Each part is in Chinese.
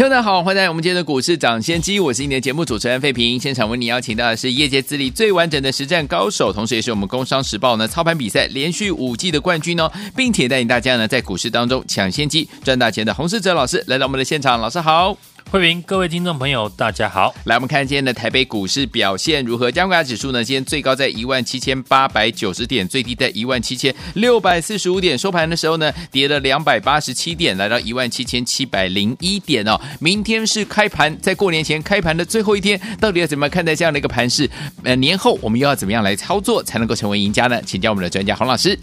听众好，欢迎来到我们今天的股市抢先机，我是你的节目主持人费平。现场为你邀请到的是业界资历最完整的实战高手，同时也是我们工商时报呢操盘比赛连续五季的冠军哦，并且带领大家呢在股市当中抢先机赚大钱的洪世哲老师来到我们的现场，老师好。慧云，各位听众朋友，大家好。来，我们看今天的台北股市表现如何？加权指数呢？今天最高在一万七千八百九十点，最低在一万七千六百四十五点。收盘的时候呢，跌了两百八十七点，来到一万七千七百零一点哦。明天是开盘，在过年前开盘的最后一天，到底要怎么看待这样的一个盘势？呃，年后我们又要怎么样来操作才能够成为赢家呢？请教我们的专家洪老师。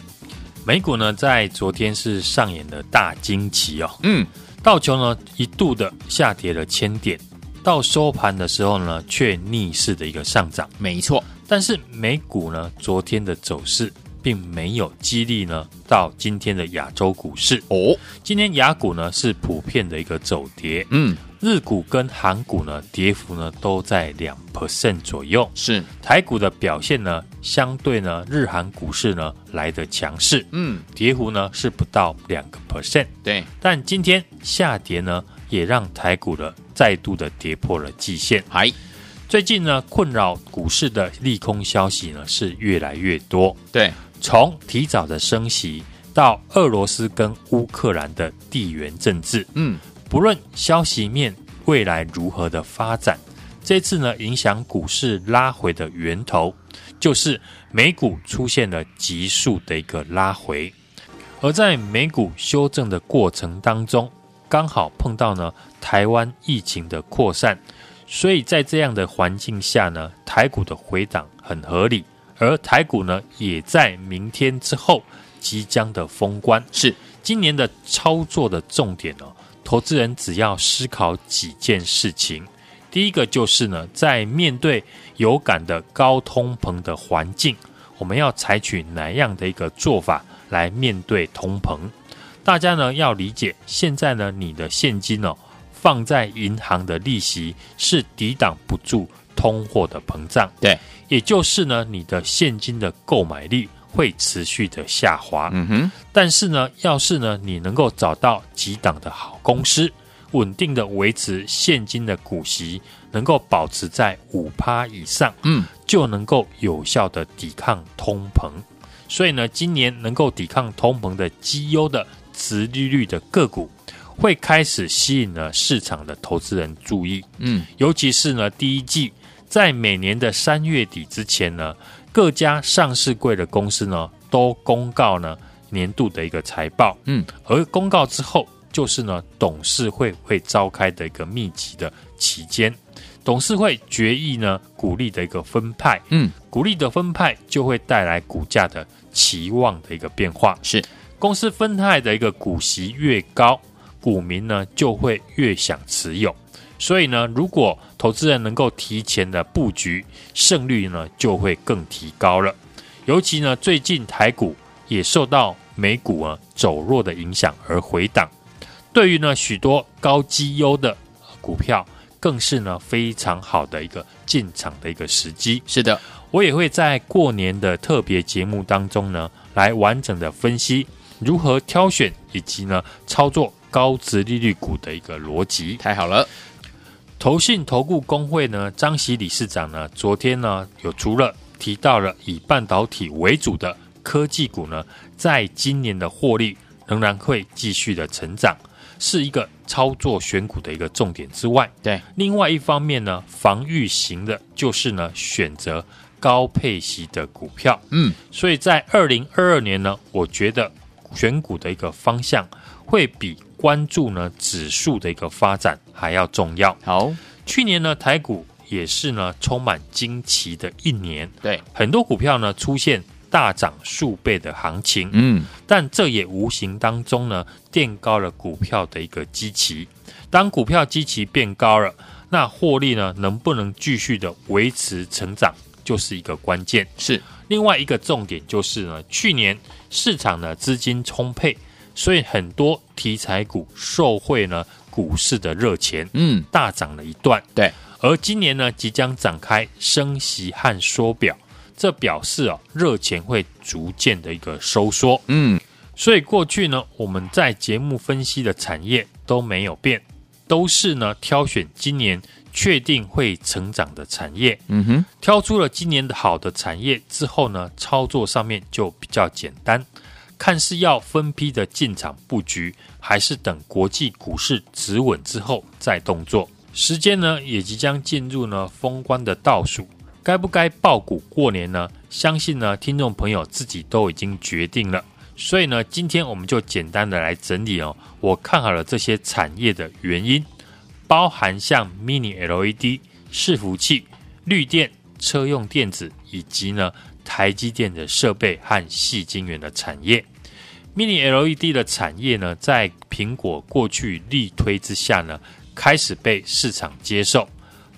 美股呢，在昨天是上演了大惊奇哦。嗯。道琼呢一度的下跌了千点，到收盘的时候呢，却逆势的一个上涨。没错，但是美股呢昨天的走势并没有激励呢到今天的亚洲股市哦。今天雅股呢是普遍的一个走跌，嗯。日股跟韩股呢，跌幅呢都在两 percent 左右。是台股的表现呢，相对呢日韩股市呢来的强势。嗯，跌幅呢是不到两个 percent。对，但今天下跌呢，也让台股的再度的跌破了季线。嗨，最近呢困扰股市的利空消息呢是越来越多。对，从提早的升息到俄罗斯跟乌克兰的地缘政治。嗯。不论消息面未来如何的发展，这次呢影响股市拉回的源头，就是美股出现了急速的一个拉回，而在美股修正的过程当中，刚好碰到呢台湾疫情的扩散，所以在这样的环境下呢，台股的回档很合理，而台股呢也在明天之后即将的封关，是今年的操作的重点哦。投资人只要思考几件事情，第一个就是呢，在面对有感的高通膨的环境，我们要采取哪样的一个做法来面对通膨？大家呢要理解，现在呢你的现金哦放在银行的利息是抵挡不住通货的膨胀，对，也就是呢你的现金的购买力。会持续的下滑，嗯哼。但是呢，要是呢，你能够找到几档的好公司，稳定的维持现金的股息，能够保持在五趴以上，嗯，就能够有效的抵抗通膨。所以呢，今年能够抵抗通膨的绩优的殖利率的个股，会开始吸引了市场的投资人注意，嗯，尤其是呢，第一季在每年的三月底之前呢。各家上市柜的公司呢，都公告呢年度的一个财报，嗯，而公告之后，就是呢董事会会召开的一个密集的期间，董事会决议呢股利的一个分派，嗯，股利的分派就会带来股价的期望的一个变化，是。公司分派的一个股息越高，股民呢就会越想持有。所以呢，如果投资人能够提前的布局，胜率呢就会更提高了。尤其呢，最近台股也受到美股啊走弱的影响而回档，对于呢许多高绩优的股票，更是呢非常好的一个进场的一个时机。是的，我也会在过年的特别节目当中呢，来完整的分析如何挑选以及呢操作高值利率股的一个逻辑。太好了。投信投顾公会呢，张喜理事长呢，昨天呢，有除了提到了以半导体为主的科技股呢，在今年的获利仍然会继续的成长，是一个操作选股的一个重点之外，对，另外一方面呢，防御型的就是呢，选择高配息的股票，嗯，所以在二零二二年呢，我觉得选股的一个方向会比。关注呢指数的一个发展还要重要。好，去年呢台股也是呢充满惊奇的一年，对，很多股票呢出现大涨数倍的行情，嗯，但这也无形当中呢垫高了股票的一个基期。当股票基期变高了，那获利呢能不能继续的维持成长，就是一个关键。是另外一个重点就是呢，去年市场呢资金充沛，所以很多题材股受惠呢股市的热钱，嗯，大涨了一段。对，而今年呢即将展开升息和缩表，这表示啊热钱会逐渐的一个收缩。嗯，所以过去呢我们在节目分析的产业都没有变，都是呢挑选今年。确定会成长的产业，嗯哼，挑出了今年的好的产业之后呢，操作上面就比较简单。看是要分批的进场布局，还是等国际股市止稳之后再动作。时间呢也即将进入呢封关的倒数，该不该爆股过年呢？相信呢听众朋友自己都已经决定了。所以呢，今天我们就简单的来整理哦，我看好了这些产业的原因。包含像 Mini LED、伺服器、绿电、车用电子，以及呢台积电的设备和细晶圆的产业。Mini LED 的产业呢，在苹果过去力推之下呢，开始被市场接受。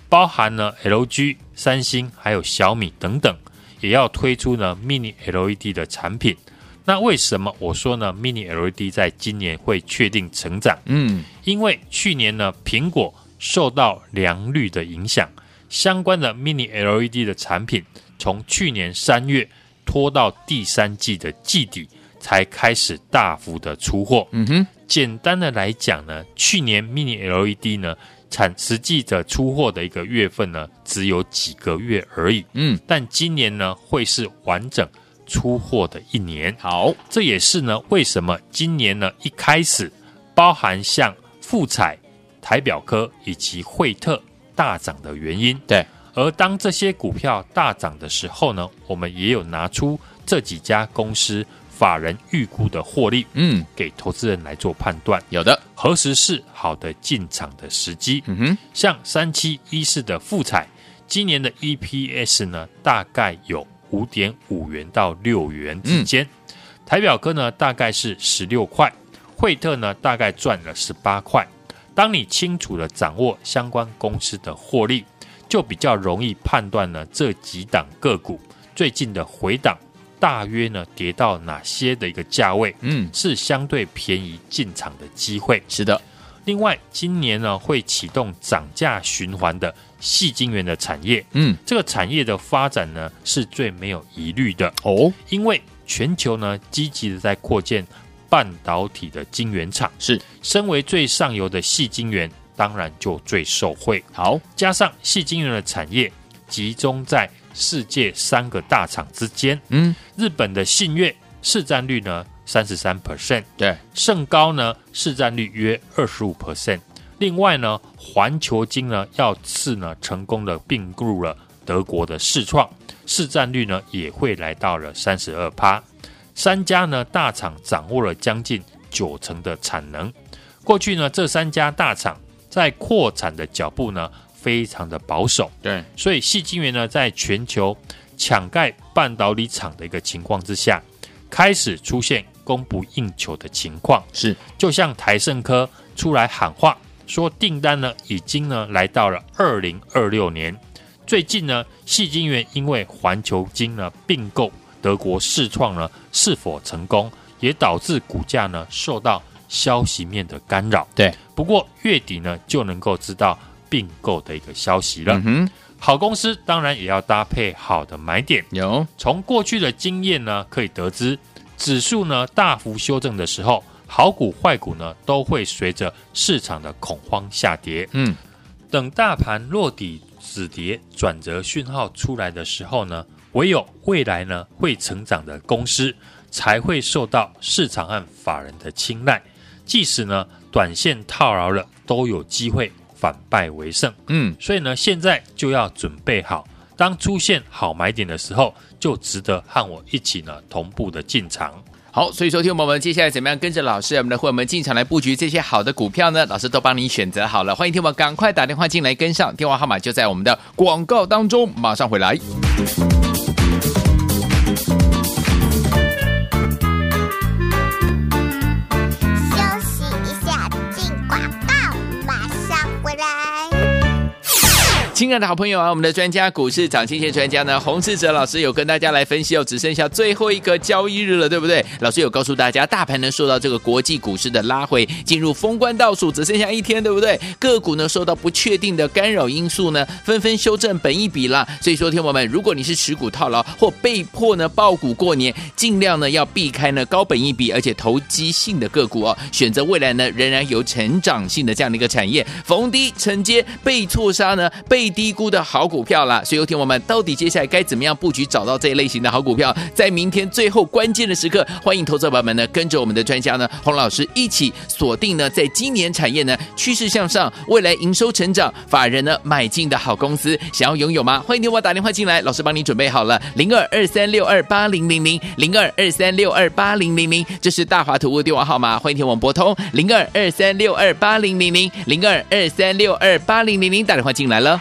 包含了 LG、三星还有小米等等，也要推出呢 Mini LED 的产品。那为什么我说呢？Mini LED 在今年会确定成长？嗯，因为去年呢，苹果受到良率的影响，相关的 Mini LED 的产品从去年三月拖到第三季的季底才开始大幅的出货。嗯哼，简单的来讲呢，去年 Mini LED 呢产实际的出货的一个月份呢只有几个月而已。嗯，但今年呢会是完整。出货的一年，好，这也是呢，为什么今年呢一开始，包含像富彩、台表科以及惠特大涨的原因。对，而当这些股票大涨的时候呢，我们也有拿出这几家公司法人预估的获利，嗯，给投资人来做判断。有的，何时是好的进场的时机？嗯哼，像三七一四的富彩，今年的 EPS 呢，大概有。五点五元到六元之间，嗯、台表科呢大概是十六块，惠特呢大概赚了十八块。当你清楚的掌握相关公司的获利，就比较容易判断呢这几档个股最近的回档大约呢跌到哪些的一个价位，嗯，是相对便宜进场的机会。是的。另外，今年呢会启动涨价循环的细晶圆的产业，嗯，这个产业的发展呢是最没有疑虑的。哦，因为全球呢积极的在扩建半导体的晶圆厂，是。身为最上游的细晶圆，当然就最受惠。好，加上细晶圆的产业集中在世界三个大厂之间，嗯，日本的信越市占率呢。三十三 percent，对，胜高呢市占率约二十五 percent。另外呢，环球金呢要次呢成功的并入了德国的世创，市占率呢也会来到了三十二趴。三家呢大厂掌握了将近九成的产能。过去呢这三家大厂在扩产的脚步呢非常的保守，对，所以细晶圆呢在全球抢盖半导体厂的一个情况之下，开始出现。供不应求的情况是，就像台盛科出来喊话，说订单呢已经呢来到了二零二六年。最近呢，细晶圆因为环球晶呢并购德国视创呢是否成功，也导致股价呢受到消息面的干扰。对，不过月底呢就能够知道并购的一个消息了。嗯哼，好公司当然也要搭配好的买点。有，从过去的经验呢可以得知。指数呢大幅修正的时候，好股坏股呢都会随着市场的恐慌下跌。嗯，等大盘落底止跌转折讯号出来的时候呢，唯有未来呢会成长的公司才会受到市场和法人的青睐。即使呢短线套牢了，都有机会反败为胜。嗯，所以呢现在就要准备好。当出现好买点的时候，就值得和我一起呢同步的进场。好，所以说听我们接下来怎么样跟着老师，我们的会员们进场来布局这些好的股票呢？老师都帮你选择好了，欢迎听我们赶快打电话进来跟上，电话号码就在我们的广告当中，马上回来。亲爱的好朋友啊，我们的专家股市涨跌专家呢，洪志哲老师有跟大家来分析哦，只剩下最后一个交易日了，对不对？老师有告诉大家，大盘呢受到这个国际股市的拉回，进入封关倒数，只剩下一天，对不对？个股呢受到不确定的干扰因素呢，纷纷修正本益比啦。所以说，听友们，如果你是持股套牢或被迫呢抱股过年，尽量呢要避开呢高本益比而且投机性的个股哦，选择未来呢仍然有成长性的这样的一个产业，逢低承接被错杀呢被低估的好股票啦。所以，有听我们到底接下来该怎么样布局，找到这一类型的好股票，在明天最后关键的时刻，欢迎投资者朋友们呢跟着我们的专家呢洪老师一起锁定呢，在今年产业呢趋势向上，未来营收成长，法人呢买进的好公司，想要拥有吗？欢迎你我打电话进来，老师帮你准备好了，零二二三六二八零零零零二二三六二八零零零，这是大华图物电话号码，欢迎听我们拨通零二二三六二八零零零零二二三六二八零零零打电话进来了。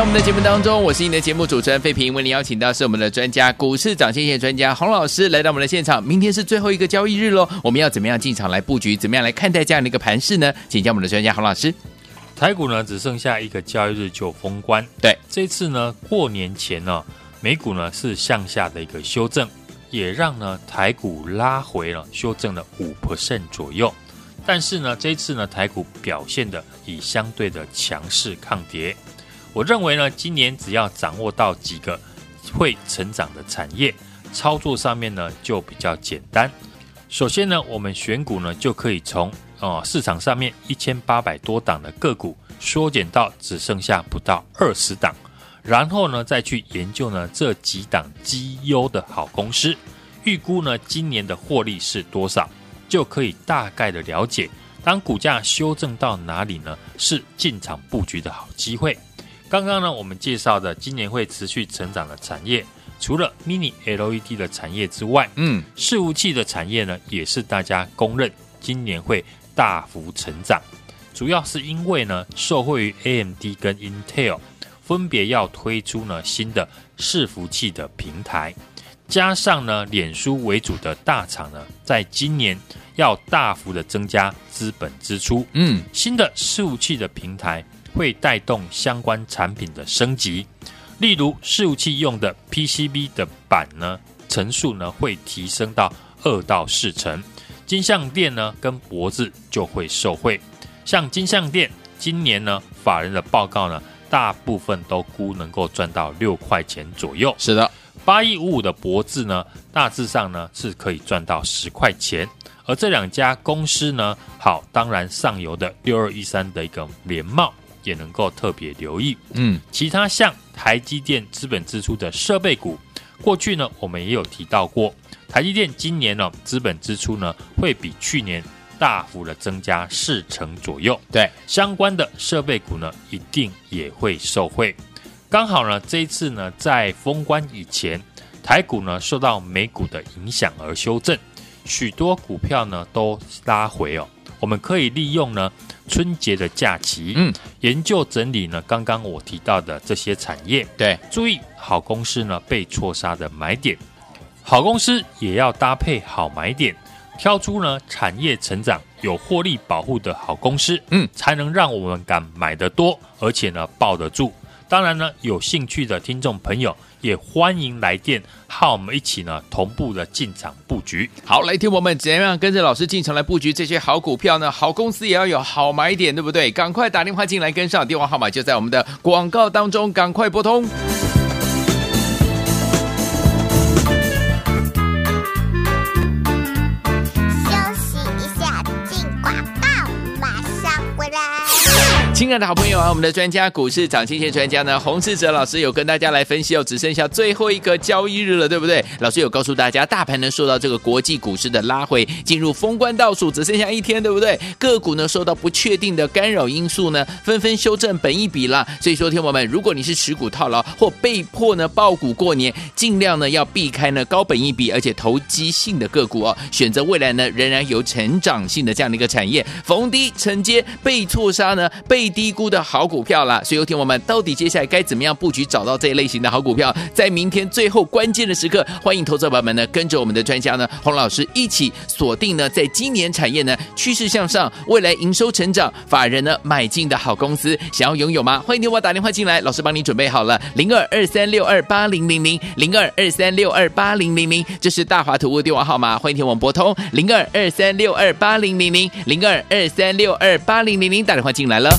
到我们的节目当中，我是你的节目主持人费平，为您邀请到是我们的专家股市涨跌线专家洪老师来到我们的现场。明天是最后一个交易日喽，我们要怎么样进场来布局？怎么样来看待这样的一个盘势呢？请教我们的专家洪老师。台股呢只剩下一个交易日就封关，对，这次呢过年前呢美股呢是向下的一个修正，也让呢台股拉回了，修正了五 percent 左右。但是呢这次呢台股表现的以相对的强势抗跌。我认为呢，今年只要掌握到几个会成长的产业，操作上面呢就比较简单。首先呢，我们选股呢就可以从哦、呃、市场上面一千八百多档的个股缩减到只剩下不到二十档，然后呢再去研究呢这几档绩优的好公司，预估呢今年的获利是多少，就可以大概的了解，当股价修正到哪里呢，是进场布局的好机会。刚刚呢，我们介绍的今年会持续成长的产业，除了 Mini LED 的产业之外，嗯，伺服器的产业呢，也是大家公认今年会大幅成长。主要是因为呢，受惠于 AMD 跟 Intel 分别要推出呢新的伺服器的平台，加上呢，脸书为主的大厂呢，在今年要大幅的增加资本支出，嗯，新的伺服器的平台。会带动相关产品的升级，例如伺服器用的 PCB 的板呢，层数呢会提升到二到四层，金像店呢跟脖子就会受惠。像金像店今年呢，法人的报告呢，大部分都估能够赚到六块钱左右。是的，八一五五的脖子呢，大致上呢是可以赚到十块钱。而这两家公司呢，好，当然上游的六二一三的一个联茂。也能够特别留意，嗯，其他像台积电资本支出的设备股，过去呢我们也有提到过，台积电今年呢资本支出呢会比去年大幅的增加四成左右，对，相关的设备股呢一定也会受惠。刚好呢这一次呢在封关以前，台股呢受到美股的影响而修正，许多股票呢都拉回哦，我们可以利用呢。春节的假期，嗯，研究整理呢，刚刚我提到的这些产业，对，注意好公司呢被错杀的买点，好公司也要搭配好买点，挑出呢产业成长有获利保护的好公司，嗯，才能让我们敢买得多，而且呢抱得住。当然呢，有兴趣的听众朋友。也欢迎来电，和我们一起呢同步的进场布局。好，来听我们怎样跟着老师进场来布局这些好股票呢？好公司也要有好买点，对不对？赶快打电话进来跟上，电话号码就在我们的广告当中，赶快拨通。亲爱的好朋友啊，我们的专家股市涨跌线专家呢，洪士哲老师有跟大家来分析哦，只剩下最后一个交易日了，对不对？老师有告诉大家，大盘呢受到这个国际股市的拉回，进入封关倒数，只剩下一天，对不对？个股呢受到不确定的干扰因素呢，纷纷修正本益比了。所以说，听友们，如果你是持股套牢或被迫呢抱股过年，尽量呢要避开呢高本益比而且投机性的个股哦，选择未来呢仍然有成长性的这样的一个产业，逢低承接被错杀呢被。低估的好股票啦，所以有听我们到底接下来该怎么样布局，找到这一类型的好股票？在明天最后关键的时刻，欢迎投资者朋友们呢跟着我们的专家呢洪老师一起锁定呢，在今年产业呢趋势向上，未来营收成长，法人呢买进的好公司，想要拥有吗？欢迎你我打电话进来，老师帮你准备好了，零二二三六二八零零零零二二三六二八零零零，这是大华图物电话号码，欢迎听我们拨通零二二三六二八零零零零二二三六二八零零零，打电话进来了。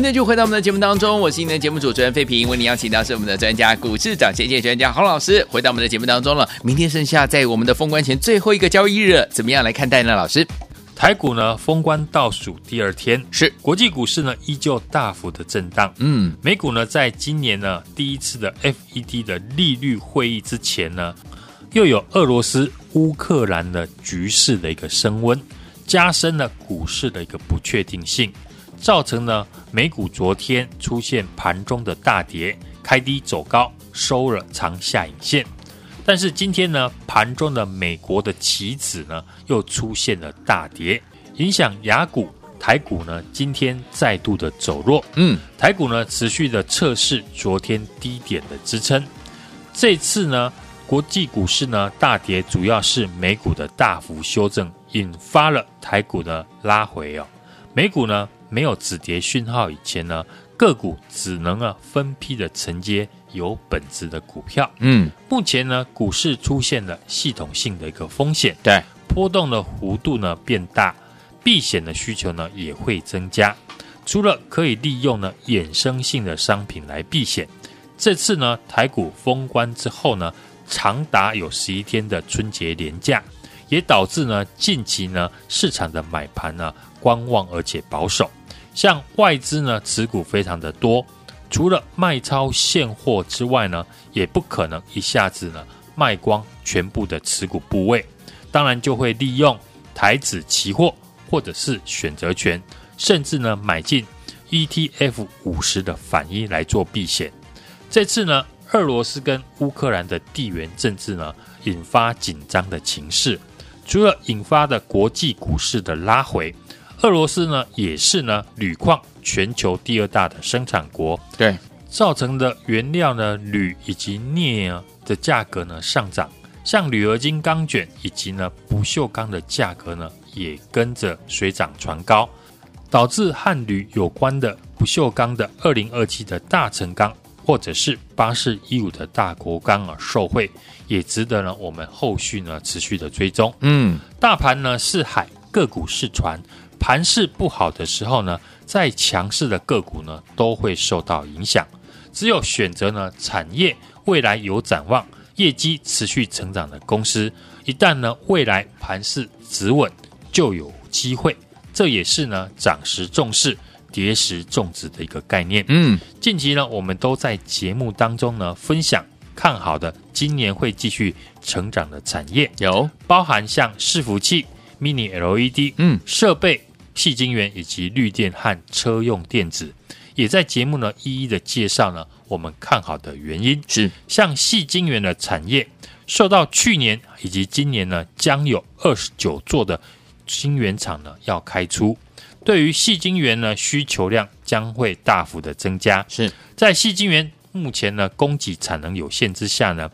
欢迎继续回到我们的节目当中，我是今天的节目主持人费平，为您邀请到是我们的专家股市涨跌线专家洪老师，回到我们的节目当中了。明天剩下在我们的封关前最后一个交易日，怎么样来看待呢？老师，台股呢封关倒数第二天，是国际股市呢依旧大幅的震荡。嗯，美股呢在今年呢第一次的 FED 的利率会议之前呢，又有俄罗斯、乌克兰的局势的一个升温，加深了股市的一个不确定性，造成呢美股昨天出现盘中的大跌，开低走高，收了长下影线。但是今天呢，盘中的美国的期指呢又出现了大跌，影响雅股、台股呢今天再度的走弱。嗯，台股呢持续的测试昨天低点的支撑。这次呢，国际股市呢大跌，主要是美股的大幅修正引发了台股的拉回哦。美股呢没有止跌讯号以前呢，个股只能啊分批的承接有本质的股票。嗯，目前呢，股市出现了系统性的一个风险，对，波动的幅度呢变大，避险的需求呢也会增加。除了可以利用呢衍生性的商品来避险，这次呢台股封关之后呢，长达有十一天的春节连假，也导致呢近期呢市场的买盘呢观望而且保守，像外资呢持股非常的多，除了卖超现货之外呢，也不可能一下子呢卖光全部的持股部位，当然就会利用台指期货或者是选择权，甚至呢买进 ETF 五十的反一来做避险。这次呢，俄罗斯跟乌克兰的地缘政治呢引发紧张的情势，除了引发的国际股市的拉回，俄罗斯呢也是呢铝矿全球第二大的生产国，对，造成的原料呢铝以及镍呢的价格呢上涨，像铝合金钢卷以及呢不锈钢的价格呢也跟着水涨船高，导致和铝有关的不锈钢的二零二七的大成钢或者是八四一五的大国钢而受惠，也值得呢我们后续呢持续的追踪。嗯，大盘呢是海，个股是船。盘势不好的时候呢，再强势的个股呢都会受到影响。只有选择呢产业未来有展望、业绩持续成长的公司，一旦呢未来盘势止稳，就有机会。这也是呢涨时重视、跌时重质的一个概念。嗯，近期呢我们都在节目当中呢分享看好的今年会继续成长的产业，有，包含像伺服器、Mini LED、嗯，设备。矽晶圆以及绿电和车用电子，也在节目呢一一的介绍呢我们看好的原因。是像细晶圆的产业，受到去年以及今年呢将有二十九座的晶圆厂呢要开出，对于细晶圆呢需求量将会大幅的增加。是在细晶圆目前呢供给产能有限之下呢，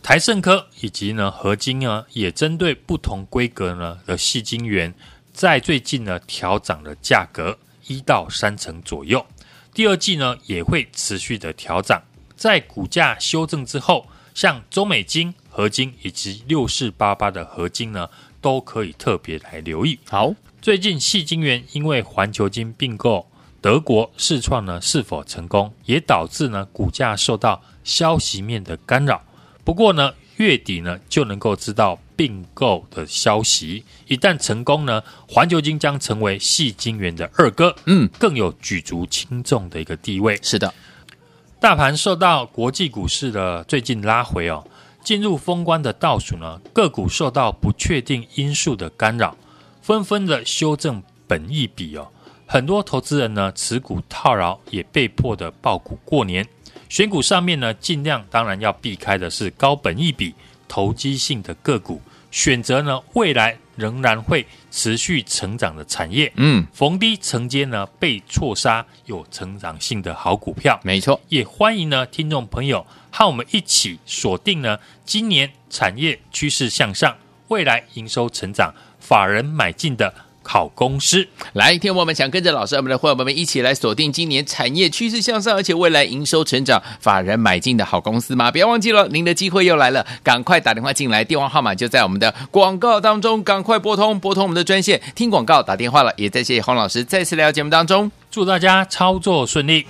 台盛科以及呢合金呢也针对不同规格呢的细晶圆。在最近呢，调涨了价格一到三成左右。第二季呢，也会持续的调涨。在股价修正之后，像中美金、合金以及六四八八的合金呢，都可以特别来留意。好，最近细金元因为环球金并购德国世创呢是否成功，也导致呢股价受到消息面的干扰。不过呢，月底呢就能够知道。并购的消息一旦成功呢，环球金将成为戏金源的二哥，嗯，更有举足轻重的一个地位。是的，大盘受到国际股市的最近拉回哦，进入封关的倒数呢，个股受到不确定因素的干扰，纷纷的修正本益比哦，很多投资人呢持股套牢，也被迫的爆股过年。选股上面呢，尽量当然要避开的是高本益比。投机性的个股，选择呢未来仍然会持续成长的产业，嗯，逢低承接呢被错杀有成长性的好股票，没错，也欢迎呢听众朋友和我们一起锁定呢今年产业趋势向上，未来营收成长，法人买进的。好公司，来，听我们想跟着老师，我们的伙伴们一起来锁定今年产业趋势向上，而且未来营收成长、法人买进的好公司吗？不要忘记了，您的机会又来了，赶快打电话进来，电话号码就在我们的广告当中，赶快拨通，拨通我们的专线，听广告打电话了。也再谢谢洪老师再次来到节目当中，祝大家操作顺利。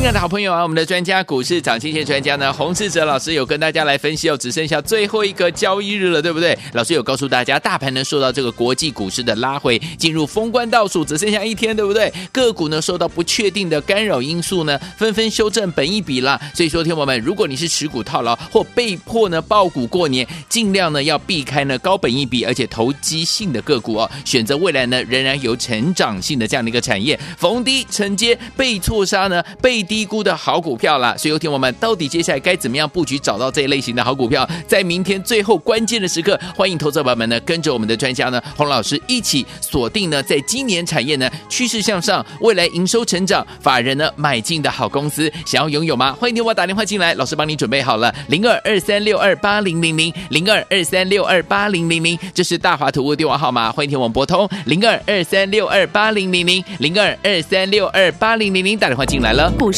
亲爱的好朋友啊，我们的专家股市涨跌专家呢，洪志哲老师有跟大家来分析哦，只剩下最后一个交易日了，对不对？老师有告诉大家，大盘呢受到这个国际股市的拉回，进入封关倒数，只剩下一天，对不对？个股呢受到不确定的干扰因素呢，纷纷修正本益比啦。所以说，听友们，如果你是持股套牢或被迫呢抱股过年，尽量呢要避开呢高本益比而且投机性的个股哦，选择未来呢仍然有成长性的这样的一个产业，逢低承接被错杀呢被。低估的好股票啦，所以有听我们到底接下来该怎么样布局，找到这一类型的好股票？在明天最后关键的时刻，欢迎投资者朋友们呢跟着我们的专家呢洪老师一起锁定呢，在今年产业呢趋势向上，未来营收成长，法人呢买进的好公司，想要拥有吗？欢迎电话打电话进来，老师帮你准备好了，零二二三六二八零零零零二二三六二八零零零，这是大华图的电话号码，欢迎听我们拨通零二二三六二八零零零零二二三六二八零零零，打电话进来了。